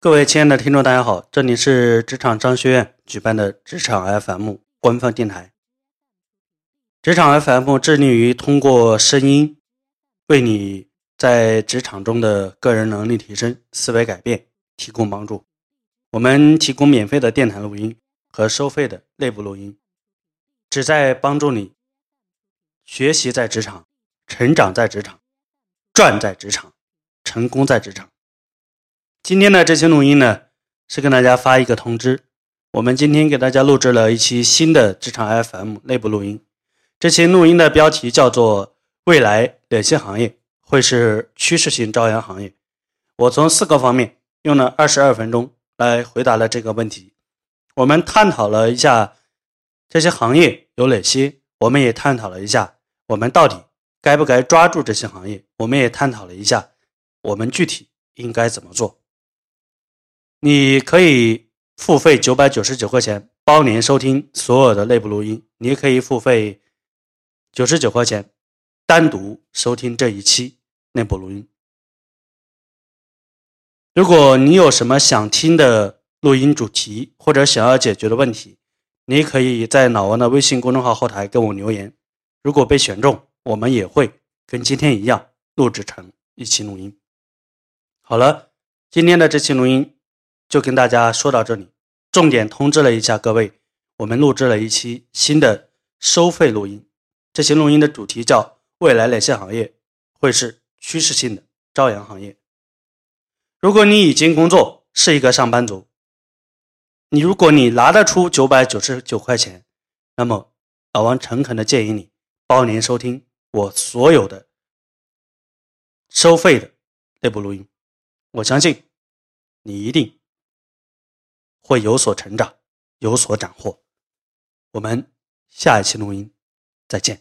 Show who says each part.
Speaker 1: 各位亲爱的听众，大家好，这里是职场商学院举办的职场 FM 官方电台。职场 FM 致力于通过声音，为你在职场中的个人能力提升、思维改变提供帮助。我们提供免费的电台录音和收费的内部录音，旨在帮助你学习在职场、成长在职场、赚在职场、成功在职场。今天的这期录音呢，是跟大家发一个通知。我们今天给大家录制了一期新的职场 FM 内部录音。这期录音的标题叫做“未来哪些行业会是趋势性朝阳行业”。我从四个方面用了二十二分钟来回答了这个问题。我们探讨了一下这些行业有哪些，我们也探讨了一下我们到底该不该抓住这些行业，我们也探讨了一下我们具体应该怎么做。你可以付费九百九十九块钱包年收听所有的内部录音，你也可以付费九十九块钱单独收听这一期内部录音。如果你有什么想听的录音主题或者想要解决的问题，你可以在老王的微信公众号后台给我留言。如果被选中，我们也会跟今天一样录制成一期录音。好了，今天的这期录音。就跟大家说到这里，重点通知了一下各位，我们录制了一期新的收费录音。这期录音的主题叫“未来哪些行业会是趋势性的朝阳行业”。如果你已经工作是一个上班族，你如果你拿得出九百九十九块钱，那么老王诚恳的建议你包年收听我所有的收费的内部录音。我相信你一定。会有所成长，有所斩获。我们下一期录音再见。